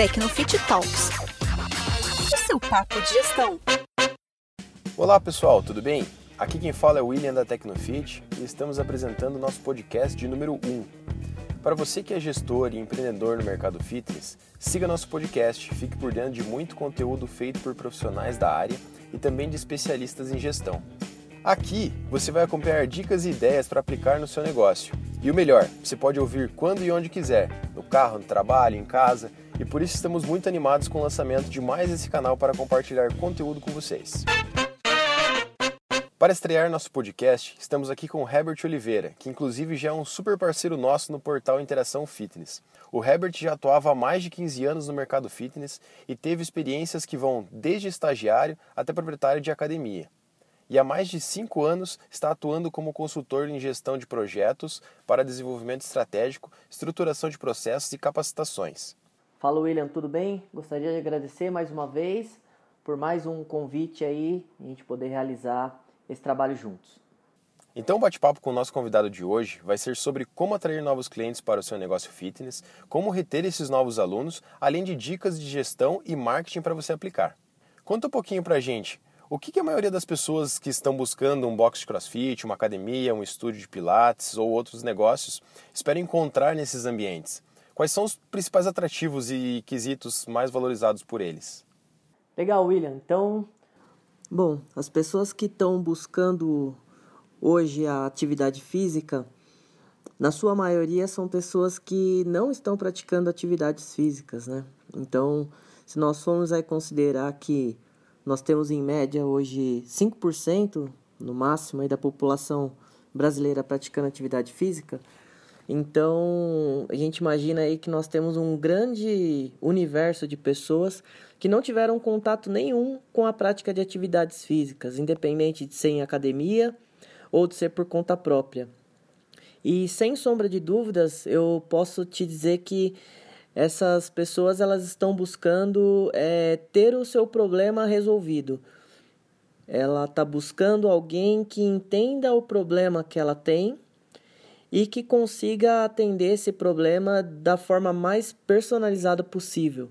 Tecnofit Talks. O seu papo de gestão. Olá pessoal, tudo bem? Aqui quem fala é o William da Tecnofit e estamos apresentando o nosso podcast de número 1. Para você que é gestor e empreendedor no mercado fitness, siga nosso podcast, fique por dentro de muito conteúdo feito por profissionais da área e também de especialistas em gestão. Aqui você vai acompanhar dicas e ideias para aplicar no seu negócio. E o melhor, você pode ouvir quando e onde quiser, no carro, no trabalho, em casa, e por isso estamos muito animados com o lançamento de mais esse canal para compartilhar conteúdo com vocês. Para estrear nosso podcast, estamos aqui com o Herbert Oliveira, que inclusive já é um super parceiro nosso no portal Interação Fitness. O Herbert já atuava há mais de 15 anos no mercado fitness e teve experiências que vão desde estagiário até proprietário de academia e há mais de cinco anos está atuando como consultor em gestão de projetos para desenvolvimento estratégico, estruturação de processos e capacitações. Fala William, tudo bem? Gostaria de agradecer mais uma vez por mais um convite aí, a gente poder realizar esse trabalho juntos. Então, o bate-papo com o nosso convidado de hoje vai ser sobre como atrair novos clientes para o seu negócio fitness, como reter esses novos alunos, além de dicas de gestão e marketing para você aplicar. Conta um pouquinho para a gente o que, que a maioria das pessoas que estão buscando um box de crossfit, uma academia, um estúdio de pilates ou outros negócios esperam encontrar nesses ambientes? Quais são os principais atrativos e quesitos mais valorizados por eles? Legal, William. Então, bom, as pessoas que estão buscando hoje a atividade física, na sua maioria são pessoas que não estão praticando atividades físicas, né? Então, se nós formos aí considerar que nós temos em média hoje 5% no máximo aí da população brasileira praticando atividade física. Então, a gente imagina aí que nós temos um grande universo de pessoas que não tiveram contato nenhum com a prática de atividades físicas, independente de ser em academia ou de ser por conta própria. E sem sombra de dúvidas, eu posso te dizer que essas pessoas elas estão buscando é, ter o seu problema resolvido. Ela está buscando alguém que entenda o problema que ela tem e que consiga atender esse problema da forma mais personalizada possível.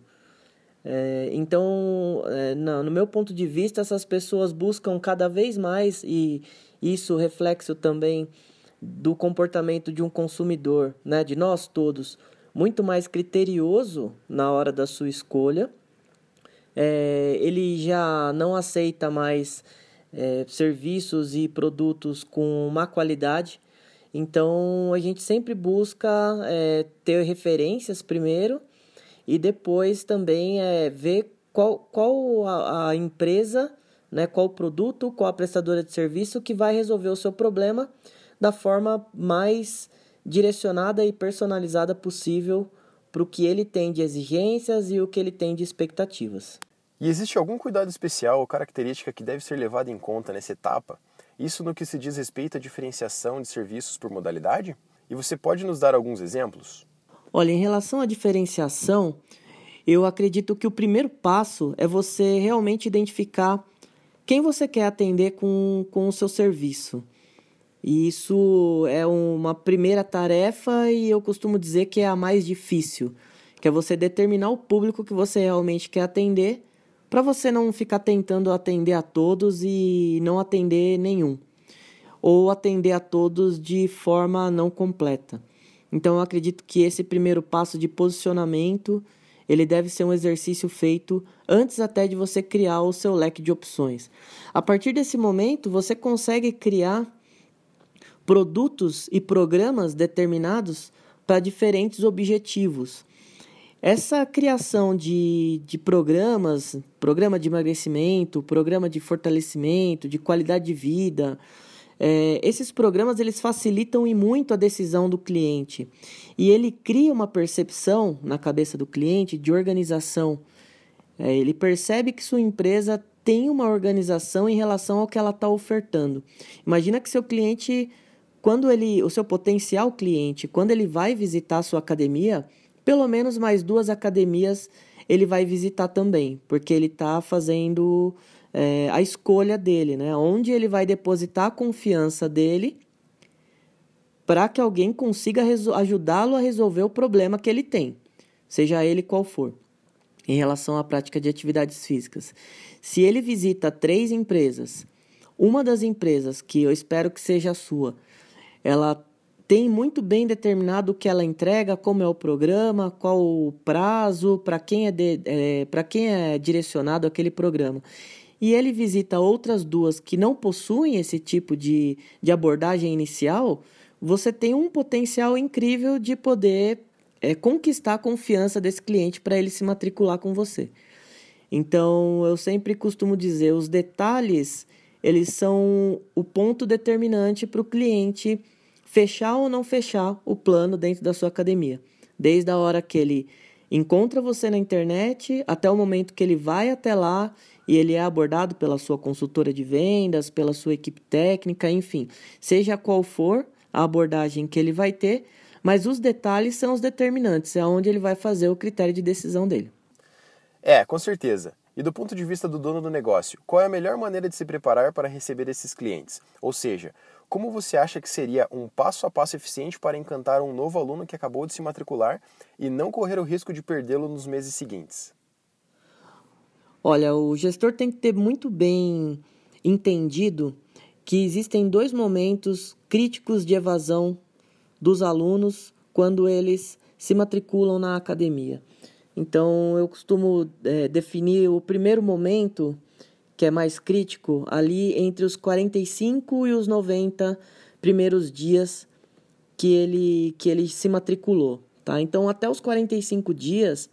É, então, é, no, no meu ponto de vista, essas pessoas buscam cada vez mais, e isso reflexo também do comportamento de um consumidor, né, de nós todos, muito mais criterioso na hora da sua escolha. É, ele já não aceita mais é, serviços e produtos com má qualidade. Então a gente sempre busca é, ter referências primeiro e depois também é, ver qual, qual a, a empresa, né, qual o produto, qual a prestadora de serviço que vai resolver o seu problema da forma mais direcionada e personalizada possível para o que ele tem de exigências e o que ele tem de expectativas. E existe algum cuidado especial ou característica que deve ser levada em conta nessa etapa? Isso no que se diz respeito à diferenciação de serviços por modalidade? E você pode nos dar alguns exemplos? Olha, em relação à diferenciação, eu acredito que o primeiro passo é você realmente identificar quem você quer atender com, com o seu serviço. E isso é uma primeira tarefa e eu costumo dizer que é a mais difícil, que é você determinar o público que você realmente quer atender, para você não ficar tentando atender a todos e não atender nenhum, ou atender a todos de forma não completa. Então eu acredito que esse primeiro passo de posicionamento, ele deve ser um exercício feito antes até de você criar o seu leque de opções. A partir desse momento, você consegue criar produtos e programas determinados para diferentes objetivos. Essa criação de, de programas, programa de emagrecimento, programa de fortalecimento, de qualidade de vida, é, esses programas eles facilitam e muito a decisão do cliente e ele cria uma percepção na cabeça do cliente de organização. É, ele percebe que sua empresa tem uma organização em relação ao que ela está ofertando. Imagina que seu cliente quando ele, o seu potencial cliente, quando ele vai visitar a sua academia, pelo menos mais duas academias ele vai visitar também, porque ele está fazendo é, a escolha dele, né? Onde ele vai depositar a confiança dele para que alguém consiga ajudá-lo a resolver o problema que ele tem, seja ele qual for. em relação à prática de atividades físicas. Se ele visita três empresas, uma das empresas, que eu espero que seja a sua, ela tem muito bem determinado o que ela entrega, como é o programa, qual o prazo, para quem, é, é para quem é direcionado aquele programa. E ele visita outras duas que não possuem esse tipo de, de abordagem inicial, você tem um potencial incrível de poder é, conquistar a confiança desse cliente para ele se matricular com você. Então, eu sempre costumo dizer, os detalhes, eles são o ponto determinante para o cliente fechar ou não fechar o plano dentro da sua academia. Desde a hora que ele encontra você na internet até o momento que ele vai até lá e ele é abordado pela sua consultora de vendas, pela sua equipe técnica, enfim, seja qual for a abordagem que ele vai ter, mas os detalhes são os determinantes, é onde ele vai fazer o critério de decisão dele. É, com certeza. E do ponto de vista do dono do negócio, qual é a melhor maneira de se preparar para receber esses clientes? Ou seja, como você acha que seria um passo a passo eficiente para encantar um novo aluno que acabou de se matricular e não correr o risco de perdê-lo nos meses seguintes? Olha, o gestor tem que ter muito bem entendido que existem dois momentos críticos de evasão dos alunos quando eles se matriculam na academia. Então, eu costumo é, definir o primeiro momento, que é mais crítico, ali entre os 45 e os 90 primeiros dias que ele, que ele se matriculou. Tá? Então, até os 45 dias,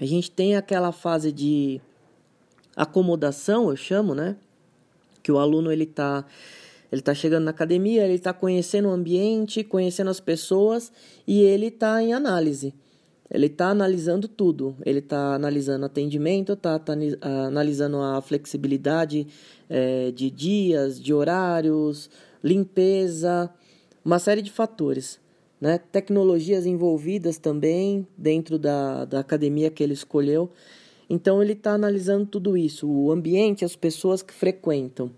a gente tem aquela fase de acomodação, eu chamo, né? Que o aluno ele está ele está chegando na academia, ele está conhecendo o ambiente, conhecendo as pessoas e ele está em análise. Ele está analisando tudo. Ele está analisando atendimento, está tá, analisando a flexibilidade é, de dias, de horários, limpeza, uma série de fatores. Né? Tecnologias envolvidas também dentro da, da academia que ele escolheu. Então ele está analisando tudo isso, o ambiente, as pessoas que frequentam.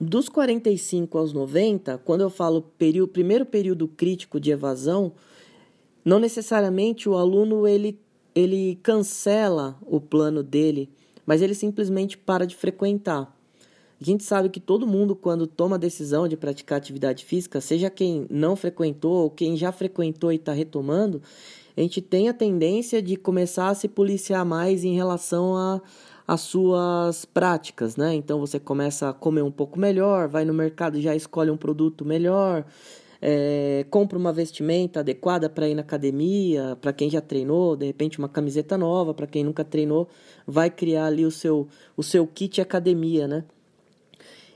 Dos 45 aos 90, quando eu falo período, primeiro período crítico de evasão, não necessariamente o aluno ele, ele cancela o plano dele, mas ele simplesmente para de frequentar. A gente sabe que todo mundo, quando toma a decisão de praticar atividade física, seja quem não frequentou ou quem já frequentou e está retomando, a gente tem a tendência de começar a se policiar mais em relação a as suas práticas, né? Então você começa a comer um pouco melhor, vai no mercado já escolhe um produto melhor, é, compra uma vestimenta adequada para ir na academia, para quem já treinou, de repente uma camiseta nova, para quem nunca treinou, vai criar ali o seu, o seu kit academia, né?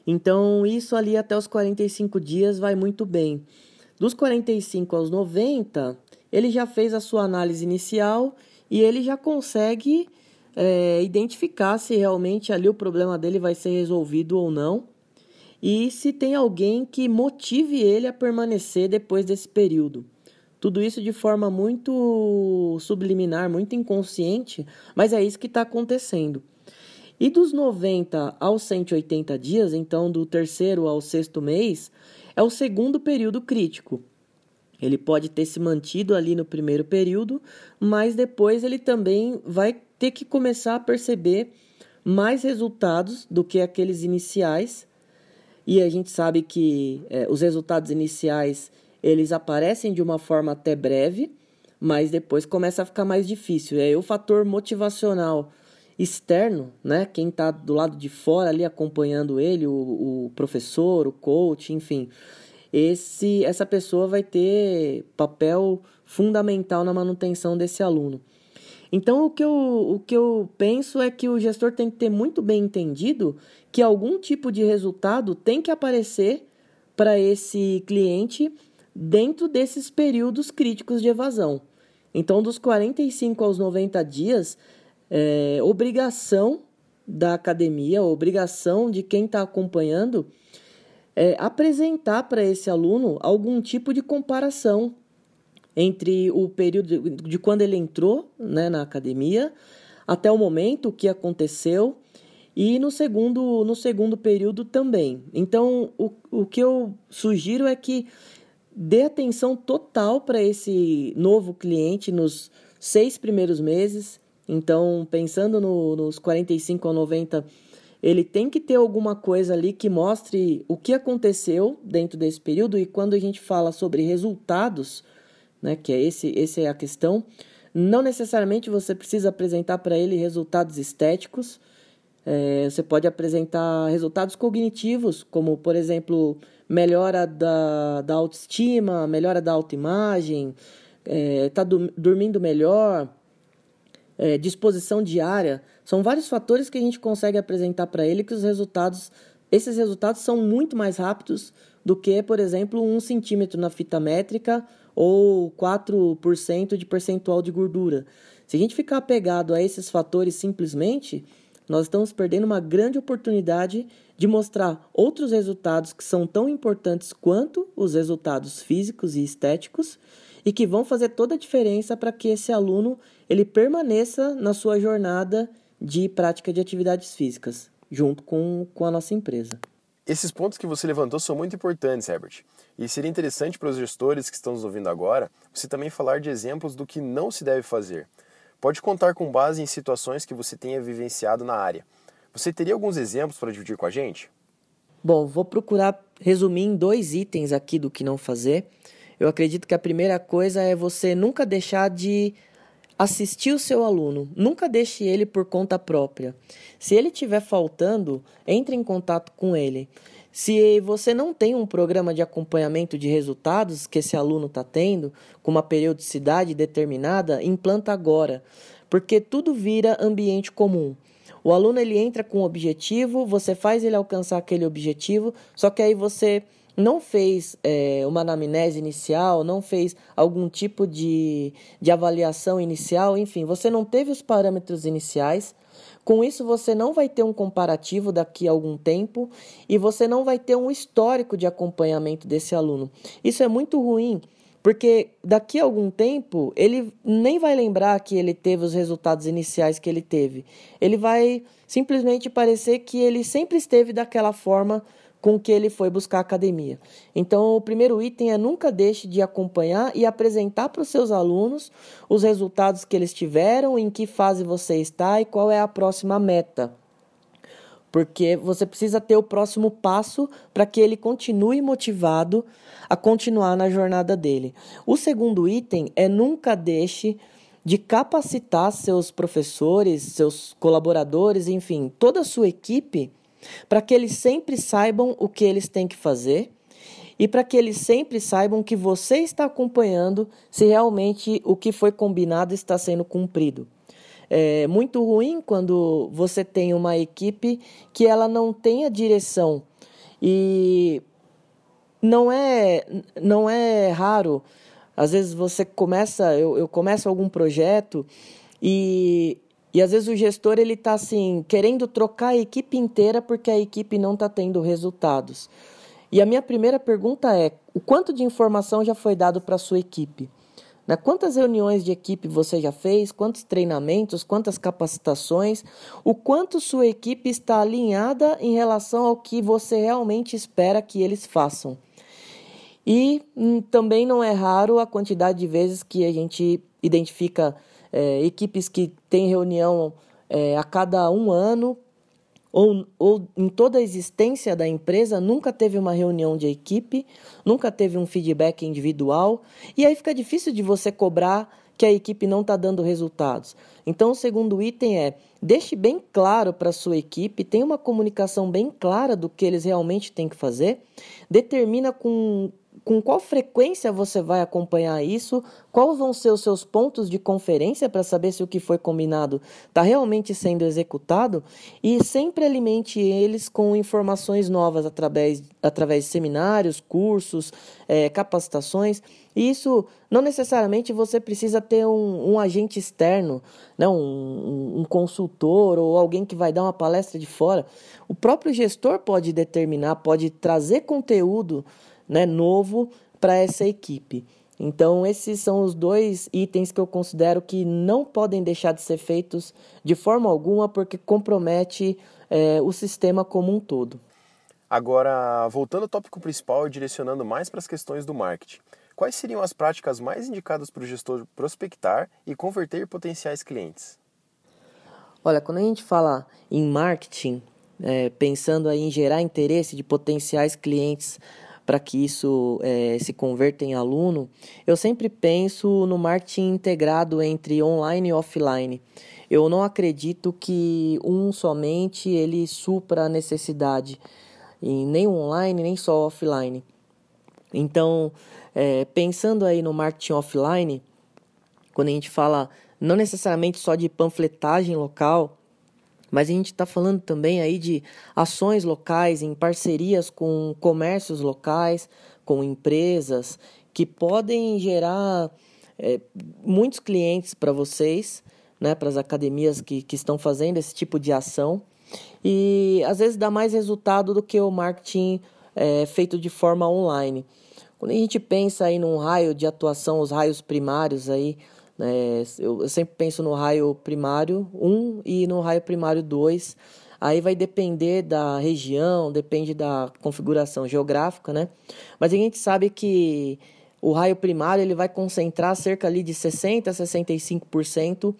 Então, isso ali até os 45 dias vai muito bem. Dos 45 aos 90, ele já fez a sua análise inicial e ele já consegue é, identificar se realmente ali o problema dele vai ser resolvido ou não e se tem alguém que motive ele a permanecer depois desse período. Tudo isso de forma muito subliminar, muito inconsciente, mas é isso que está acontecendo. E dos 90 aos 180 dias, então do terceiro ao sexto mês, é o segundo período crítico. Ele pode ter se mantido ali no primeiro período, mas depois ele também vai ter que começar a perceber mais resultados do que aqueles iniciais. E a gente sabe que é, os resultados iniciais eles aparecem de uma forma até breve, mas depois começa a ficar mais difícil. E aí o fator motivacional externo, né? Quem está do lado de fora ali acompanhando ele, o, o professor, o coach, enfim, esse, essa pessoa vai ter papel fundamental na manutenção desse aluno. Então, o que, eu, o que eu penso é que o gestor tem que ter muito bem entendido que algum tipo de resultado tem que aparecer para esse cliente dentro desses períodos críticos de evasão. Então, dos 45 aos 90 dias, é obrigação da academia, obrigação de quem está acompanhando é, apresentar para esse aluno algum tipo de comparação entre o período de quando ele entrou né, na academia até o momento, o que aconteceu, e no segundo, no segundo período também. Então, o, o que eu sugiro é que dê atenção total para esse novo cliente nos seis primeiros meses, Então, pensando no, nos 45 a 90, ele tem que ter alguma coisa ali que mostre o que aconteceu dentro desse período. E quando a gente fala sobre resultados, né, que é esse, esse é a questão, não necessariamente você precisa apresentar para ele resultados estéticos. É, você pode apresentar resultados cognitivos, como, por exemplo, melhora da, da autoestima, melhora da autoimagem, está é, do, dormindo melhor, é, disposição diária. São vários fatores que a gente consegue apresentar para ele que os resultados, esses resultados são muito mais rápidos do que, por exemplo, um centímetro na fita métrica ou 4% de percentual de gordura. Se a gente ficar apegado a esses fatores simplesmente, nós estamos perdendo uma grande oportunidade de mostrar outros resultados que são tão importantes quanto os resultados físicos e estéticos e que vão fazer toda a diferença para que esse aluno ele permaneça na sua jornada de prática de atividades físicas, junto com, com a nossa empresa. Esses pontos que você levantou são muito importantes, Herbert. E seria interessante para os gestores que estão nos ouvindo agora você também falar de exemplos do que não se deve fazer. Pode contar com base em situações que você tenha vivenciado na área. Você teria alguns exemplos para dividir com a gente? Bom, vou procurar resumir em dois itens aqui do que não fazer. Eu acredito que a primeira coisa é você nunca deixar de assistir o seu aluno, nunca deixe ele por conta própria. Se ele estiver faltando, entre em contato com ele. Se você não tem um programa de acompanhamento de resultados que esse aluno está tendo, com uma periodicidade determinada, implanta agora, porque tudo vira ambiente comum. O aluno ele entra com um objetivo, você faz ele alcançar aquele objetivo, só que aí você não fez é, uma anamnese inicial, não fez algum tipo de, de avaliação inicial, enfim, você não teve os parâmetros iniciais. Com isso, você não vai ter um comparativo daqui a algum tempo e você não vai ter um histórico de acompanhamento desse aluno. Isso é muito ruim, porque daqui a algum tempo ele nem vai lembrar que ele teve os resultados iniciais que ele teve. Ele vai simplesmente parecer que ele sempre esteve daquela forma com que ele foi buscar a academia. Então, o primeiro item é nunca deixe de acompanhar e apresentar para os seus alunos os resultados que eles tiveram, em que fase você está e qual é a próxima meta. Porque você precisa ter o próximo passo para que ele continue motivado a continuar na jornada dele. O segundo item é nunca deixe de capacitar seus professores, seus colaboradores, enfim, toda a sua equipe para que eles sempre saibam o que eles têm que fazer e para que eles sempre saibam que você está acompanhando se realmente o que foi combinado está sendo cumprido. É muito ruim quando você tem uma equipe que ela não tenha direção e não é não é raro. Às vezes você começa, eu, eu começo algum projeto e e às vezes o gestor ele está assim querendo trocar a equipe inteira porque a equipe não está tendo resultados. E a minha primeira pergunta é: o quanto de informação já foi dado para a sua equipe? Né? Quantas reuniões de equipe você já fez? Quantos treinamentos? Quantas capacitações? O quanto sua equipe está alinhada em relação ao que você realmente espera que eles façam? E hum, também não é raro a quantidade de vezes que a gente identifica é, equipes que têm reunião é, a cada um ano, ou, ou em toda a existência da empresa, nunca teve uma reunião de equipe, nunca teve um feedback individual, e aí fica difícil de você cobrar que a equipe não está dando resultados. Então, o segundo item é deixe bem claro para a sua equipe, tenha uma comunicação bem clara do que eles realmente têm que fazer, determina com com qual frequência você vai acompanhar isso, quais vão ser os seus pontos de conferência para saber se o que foi combinado está realmente sendo executado e sempre alimente eles com informações novas através, através de seminários, cursos, é, capacitações. E isso não necessariamente você precisa ter um, um agente externo, né, um, um consultor ou alguém que vai dar uma palestra de fora. O próprio gestor pode determinar, pode trazer conteúdo né, novo para essa equipe. Então, esses são os dois itens que eu considero que não podem deixar de ser feitos de forma alguma, porque compromete é, o sistema como um todo. Agora, voltando ao tópico principal e direcionando mais para as questões do marketing, quais seriam as práticas mais indicadas para o gestor prospectar e converter potenciais clientes? Olha, quando a gente fala em marketing, é, pensando aí em gerar interesse de potenciais clientes para que isso é, se converta em aluno, eu sempre penso no marketing integrado entre online e offline. Eu não acredito que um somente ele supra a necessidade, em nem online nem só offline. Então, é, pensando aí no marketing offline, quando a gente fala não necessariamente só de panfletagem local, mas a gente está falando também aí de ações locais em parcerias com comércios locais, com empresas, que podem gerar é, muitos clientes para vocês, né, para as academias que, que estão fazendo esse tipo de ação. E às vezes dá mais resultado do que o marketing é, feito de forma online. Quando a gente pensa aí num raio de atuação, os raios primários aí, né? Eu, eu sempre penso no raio primário 1 e no raio primário 2. Aí vai depender da região, depende da configuração geográfica, né? Mas a gente sabe que o raio primário ele vai concentrar cerca ali de 60 a 65%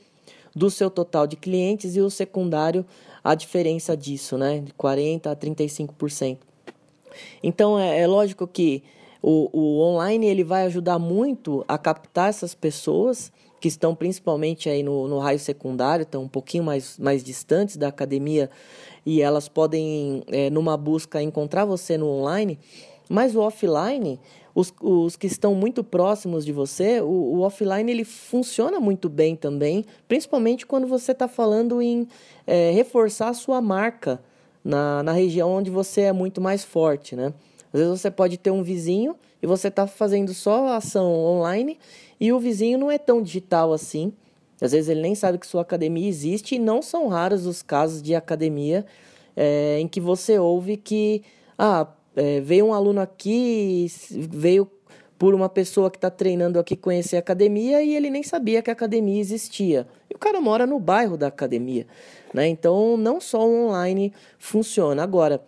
do seu total de clientes e o secundário a diferença disso, né? De 40 a 35%. Então é, é lógico que o, o online ele vai ajudar muito a captar essas pessoas que estão principalmente aí no, no raio secundário, estão um pouquinho mais, mais distantes da academia e elas podem, é, numa busca, encontrar você no online, mas o offline, os, os que estão muito próximos de você, o, o offline ele funciona muito bem também, principalmente quando você está falando em é, reforçar a sua marca na, na região onde você é muito mais forte, né? Às vezes você pode ter um vizinho e você está fazendo só ação online e o vizinho não é tão digital assim. Às vezes ele nem sabe que sua academia existe e não são raros os casos de academia é, em que você ouve que ah, é, veio um aluno aqui, veio por uma pessoa que está treinando aqui conhecer a academia e ele nem sabia que a academia existia. E o cara mora no bairro da academia. Né? Então, não só o online funciona. Agora,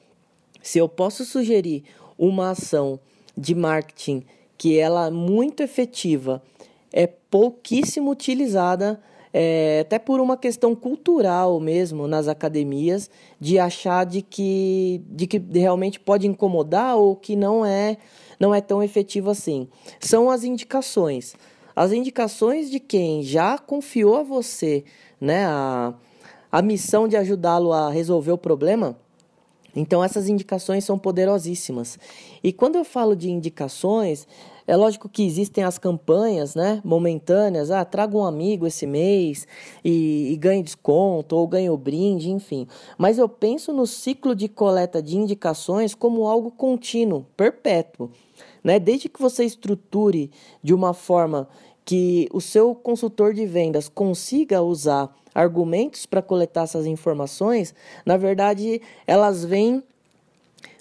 se eu posso sugerir uma ação de marketing que ela é muito efetiva é pouquíssimo utilizada, é, até por uma questão cultural mesmo nas academias, de achar de que, de que realmente pode incomodar ou que não é, não é tão efetivo assim. São as indicações. As indicações de quem já confiou a você né, a, a missão de ajudá-lo a resolver o problema. Então, essas indicações são poderosíssimas. E quando eu falo de indicações, é lógico que existem as campanhas, né, momentâneas, ah, traga um amigo esse mês e, e ganhe desconto ou ganhe o brinde, enfim. Mas eu penso no ciclo de coleta de indicações como algo contínuo, perpétuo, né? Desde que você estruture de uma forma que o seu consultor de vendas consiga usar argumentos para coletar essas informações, na verdade, elas vêm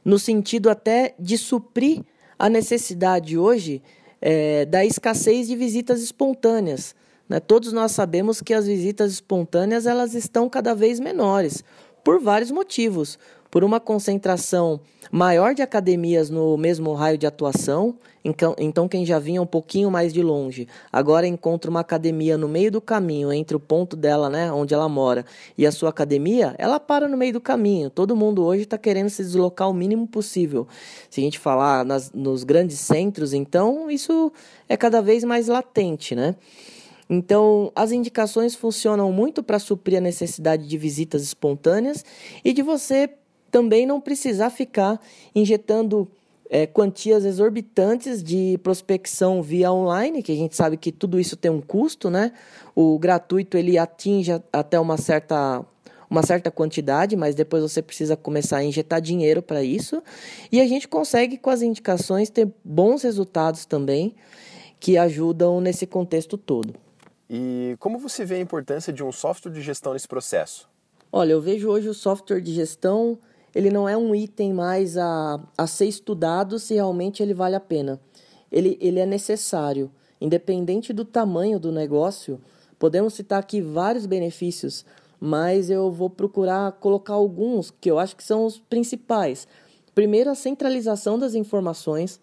no sentido até de suprir a necessidade hoje é, da escassez de visitas espontâneas. Né? Todos nós sabemos que as visitas espontâneas elas estão cada vez menores, por vários motivos por uma concentração maior de academias no mesmo raio de atuação. Então, então, quem já vinha um pouquinho mais de longe, agora encontra uma academia no meio do caminho, entre o ponto dela, né, onde ela mora, e a sua academia, ela para no meio do caminho. Todo mundo hoje está querendo se deslocar o mínimo possível. Se a gente falar nas, nos grandes centros, então, isso é cada vez mais latente, né? Então, as indicações funcionam muito para suprir a necessidade de visitas espontâneas e de você também não precisar ficar injetando é, quantias exorbitantes de prospecção via online, que a gente sabe que tudo isso tem um custo, né? O gratuito ele atinge até uma certa uma certa quantidade, mas depois você precisa começar a injetar dinheiro para isso. E a gente consegue, com as indicações, ter bons resultados também, que ajudam nesse contexto todo. E como você vê a importância de um software de gestão nesse processo? Olha, eu vejo hoje o software de gestão ele não é um item mais a, a ser estudado se realmente ele vale a pena. Ele, ele é necessário. Independente do tamanho do negócio, podemos citar aqui vários benefícios, mas eu vou procurar colocar alguns que eu acho que são os principais. Primeiro, a centralização das informações.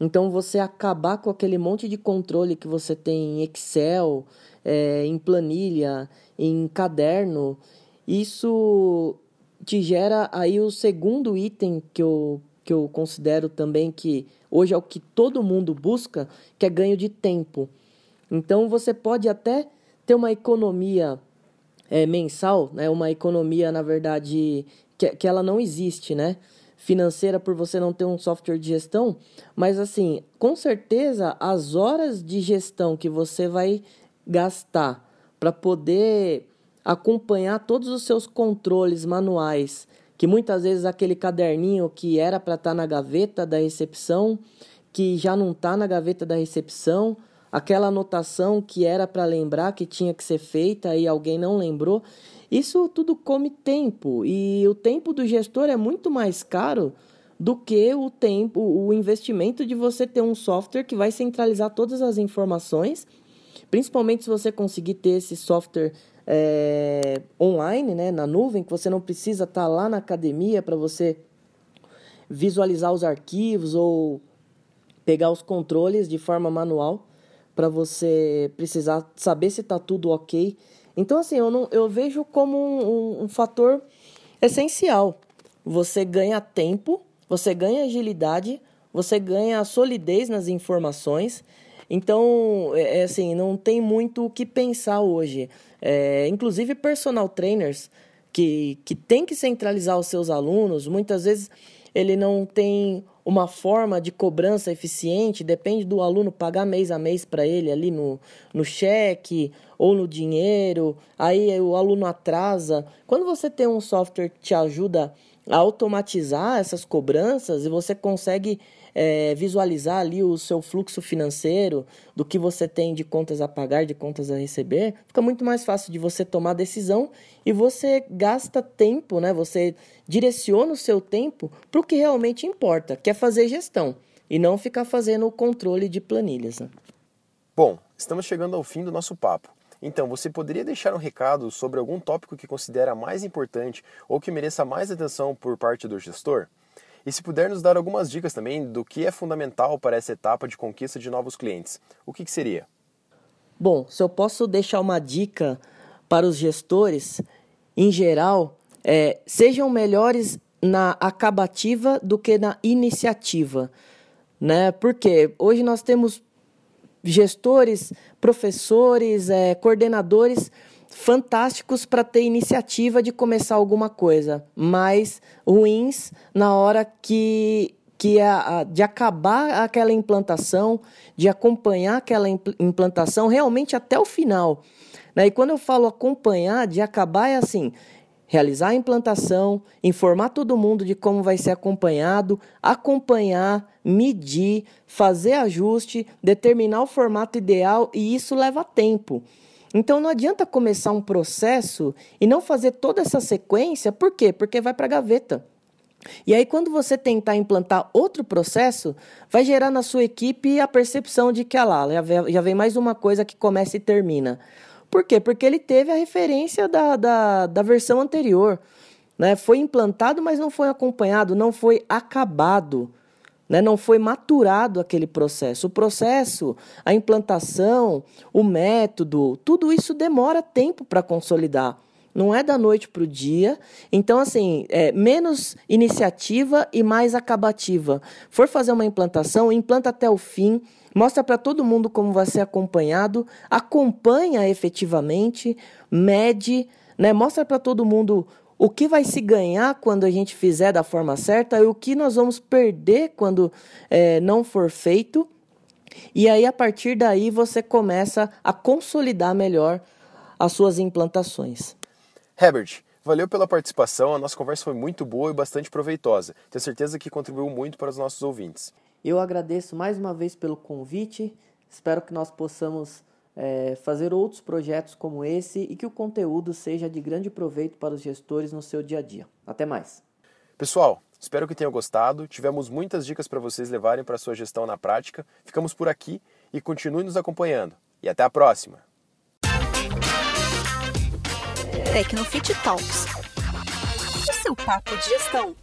Então você acabar com aquele monte de controle que você tem em Excel, é, em planilha, em caderno, isso te gera aí o segundo item que eu, que eu considero também que hoje é o que todo mundo busca, que é ganho de tempo. Então você pode até ter uma economia é, mensal, né? uma economia, na verdade, que, que ela não existe, né? financeira por você não ter um software de gestão, mas assim, com certeza as horas de gestão que você vai gastar para poder acompanhar todos os seus controles manuais, que muitas vezes aquele caderninho que era para estar tá na gaveta da recepção, que já não está na gaveta da recepção, aquela anotação que era para lembrar que tinha que ser feita e alguém não lembrou. Isso tudo come tempo e o tempo do gestor é muito mais caro do que o tempo, o investimento de você ter um software que vai centralizar todas as informações, principalmente se você conseguir ter esse software é, online, né, na nuvem, que você não precisa estar tá lá na academia para você visualizar os arquivos ou pegar os controles de forma manual para você precisar saber se está tudo ok então, assim, eu, não, eu vejo como um, um, um fator essencial. Você ganha tempo, você ganha agilidade, você ganha solidez nas informações. Então, é, é, assim, não tem muito o que pensar hoje. É, inclusive, personal trainers que, que tem que centralizar os seus alunos, muitas vezes ele não tem uma forma de cobrança eficiente, depende do aluno pagar mês a mês para ele ali no, no cheque ou no dinheiro, aí o aluno atrasa. Quando você tem um software que te ajuda a automatizar essas cobranças e você consegue é, visualizar ali o seu fluxo financeiro, do que você tem de contas a pagar, de contas a receber, fica muito mais fácil de você tomar decisão e você gasta tempo, né? Você direciona o seu tempo para o que realmente importa, que é fazer gestão e não ficar fazendo o controle de planilhas. Né? Bom, estamos chegando ao fim do nosso papo. Então, você poderia deixar um recado sobre algum tópico que considera mais importante ou que mereça mais atenção por parte do gestor? E se puder nos dar algumas dicas também do que é fundamental para essa etapa de conquista de novos clientes, o que, que seria? Bom, se eu posso deixar uma dica para os gestores, em geral, é, sejam melhores na acabativa do que na iniciativa, né? Porque hoje nós temos gestores, professores, é, coordenadores fantásticos para ter iniciativa de começar alguma coisa, mas ruins na hora que que é a, de acabar aquela implantação, de acompanhar aquela implantação realmente até o final. Né? E quando eu falo acompanhar, de acabar é assim, realizar a implantação, informar todo mundo de como vai ser acompanhado, acompanhar, medir, fazer ajuste, determinar o formato ideal e isso leva tempo. Então não adianta começar um processo e não fazer toda essa sequência, por quê? Porque vai para a gaveta. E aí, quando você tentar implantar outro processo, vai gerar na sua equipe a percepção de que, ah lá, já vem mais uma coisa que começa e termina. Por quê? Porque ele teve a referência da, da, da versão anterior. Né? Foi implantado, mas não foi acompanhado, não foi acabado né? não foi maturado aquele processo. O processo, a implantação, o método, tudo isso demora tempo para consolidar. Não é da noite para o dia. Então, assim, é menos iniciativa e mais acabativa. For fazer uma implantação, implanta até o fim, mostra para todo mundo como vai ser acompanhado, acompanha efetivamente, mede, né? mostra para todo mundo o que vai se ganhar quando a gente fizer da forma certa e o que nós vamos perder quando é, não for feito. E aí, a partir daí, você começa a consolidar melhor as suas implantações. Herbert, valeu pela participação. A nossa conversa foi muito boa e bastante proveitosa. Tenho certeza que contribuiu muito para os nossos ouvintes. Eu agradeço mais uma vez pelo convite. Espero que nós possamos é, fazer outros projetos como esse e que o conteúdo seja de grande proveito para os gestores no seu dia a dia. Até mais. Pessoal, espero que tenham gostado. Tivemos muitas dicas para vocês levarem para a sua gestão na prática. Ficamos por aqui e continue nos acompanhando. E até a próxima. Tecnofit Talks. O seu papo de gestão.